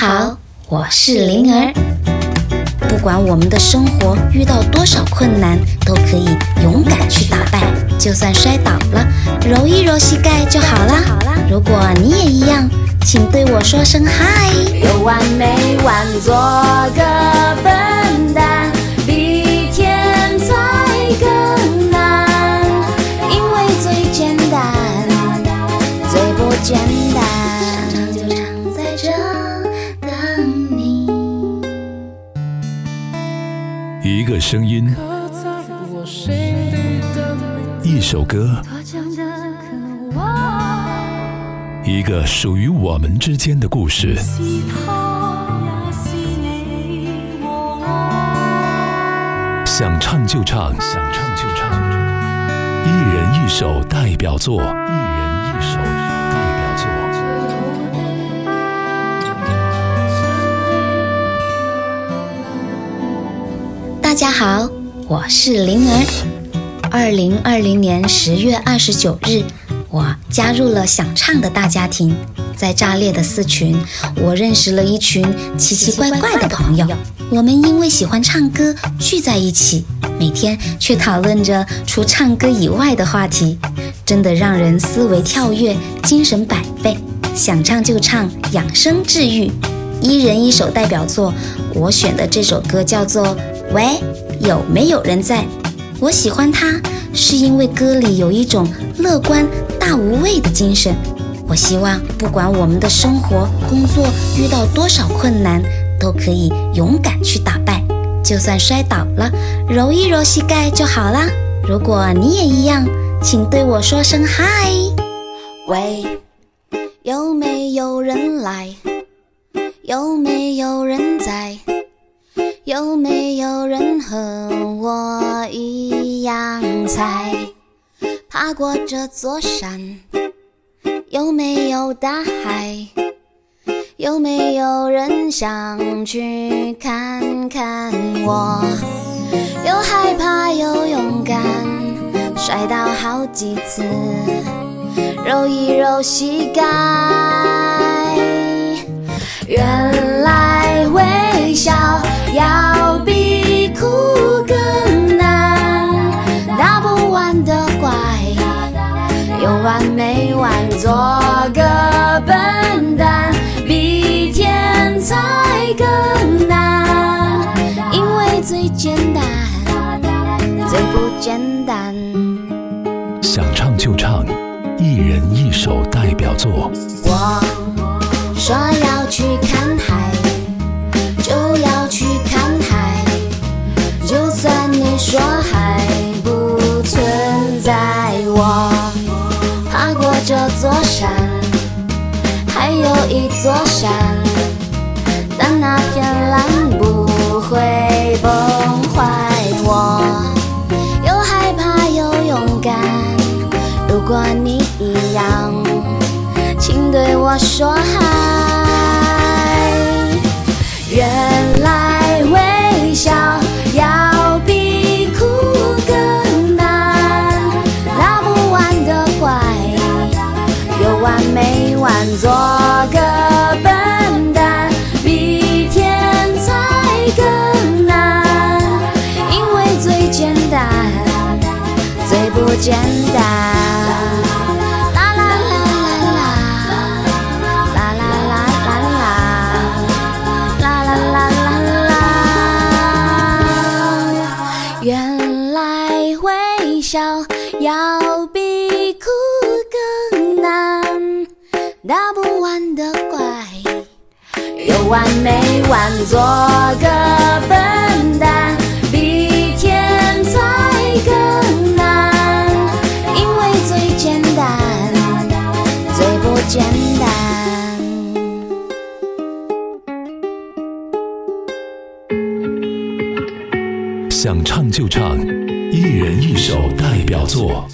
好，我是灵儿。不管我们的生活遇到多少困难，都可以勇敢去打败。就算摔倒了，揉一揉膝盖就好啦。如果你也一样，请对我说声嗨。有完没完，做个笨蛋，比天才更难，因为最简单，最不简单。声音，一首歌，一个属于我们之间的故事。想唱就唱，想唱就唱，一人一首代表作，一人大家好，我是灵儿。二零二零年十月二十九日，我加入了想唱的大家庭。在炸裂的四群，我认识了一群奇奇怪怪的朋友。我们因为喜欢唱歌聚在一起，每天却讨论着除唱歌以外的话题，真的让人思维跳跃，精神百倍。想唱就唱，养生治愈。一人一首代表作，我选的这首歌叫做《喂，有没有人在》。我喜欢它，是因为歌里有一种乐观大无畏的精神。我希望，不管我们的生活、工作遇到多少困难，都可以勇敢去打败。就算摔倒了，揉一揉膝盖就好啦。如果你也一样，请对我说声嗨。喂，有没有人来？样猜？爬过这座山，有没有大海？有没有人想去看看我？又害怕又勇敢，摔倒好几次，揉一揉膝盖。原来微笑要完没完，做个笨蛋，比天才更难，因为最简单，最不简单。想唱就唱，一人一首代表作。我说要去看海，这座山，还有一座山，但那片蓝不会崩坏我。又害怕又勇敢，如果你一样。请对我说嗨。最不简单。原来微笑要比哭更难，打不完的怪，有完没完，做个笨简单。想唱就唱，一人一首代表作。